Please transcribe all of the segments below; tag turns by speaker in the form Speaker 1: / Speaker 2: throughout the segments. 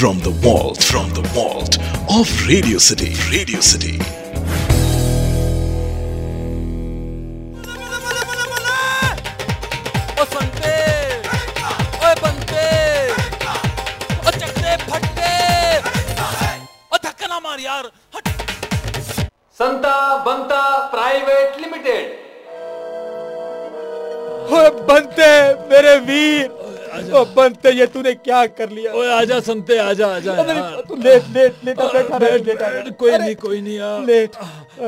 Speaker 1: from the vault from the vault of Radio City. Radio City.
Speaker 2: संते बनते
Speaker 3: private limited
Speaker 4: बनते मेरे वीर ओ बनते ये तूने क्या कर लिया?
Speaker 5: ओए आजा संते आजा आजा
Speaker 4: तू लेट लेट लेटा बैठा रहे
Speaker 5: बैठ,
Speaker 4: लेटा।
Speaker 5: कोई नहीं कोई नहीं यार।
Speaker 4: लेट।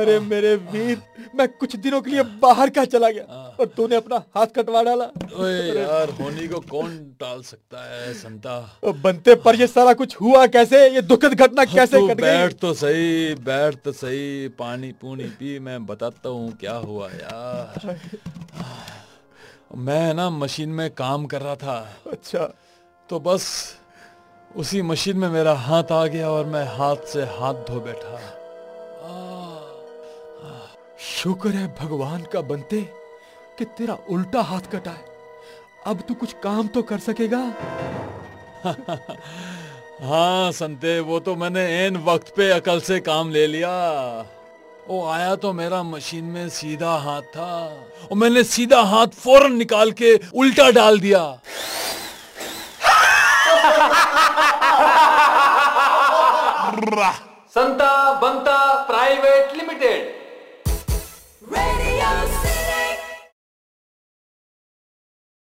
Speaker 4: अरे मेरे वीर मैं कुछ दिनों के लिए बाहर का चला गया? और तूने अपना हाथ कटवा डाला?
Speaker 5: ओए यार होनी को कौन टाल सकता है संता
Speaker 4: ओ बनते पर ये सारा कुछ हुआ कैसे? ये दुखद घटना कैसे कट
Speaker 5: बैठ तो सही बैठ तो सही पानी पूनी पी मैं बताता हूँ क्या हुआ यार। मैं ना मशीन में काम कर रहा था।
Speaker 4: अच्छा।
Speaker 5: तो बस उसी मशीन में मेरा हाथ आ गया और मैं हाथ से हाथ धो बैठा।
Speaker 4: शुक्र है भगवान का बनते कि तेरा उल्टा हाथ कटा है। अब तू कुछ काम तो कर सकेगा?
Speaker 5: हाँ संते वो तो मैंने एन वक्त पे अकल से काम ले लिया। वो आया तो मेरा मशीन में सीधा हाथ था और मैंने सीधा हाथ फ़ौरन निकाल के उल्टा डाल दिया।
Speaker 3: संता बंता प्राइवेट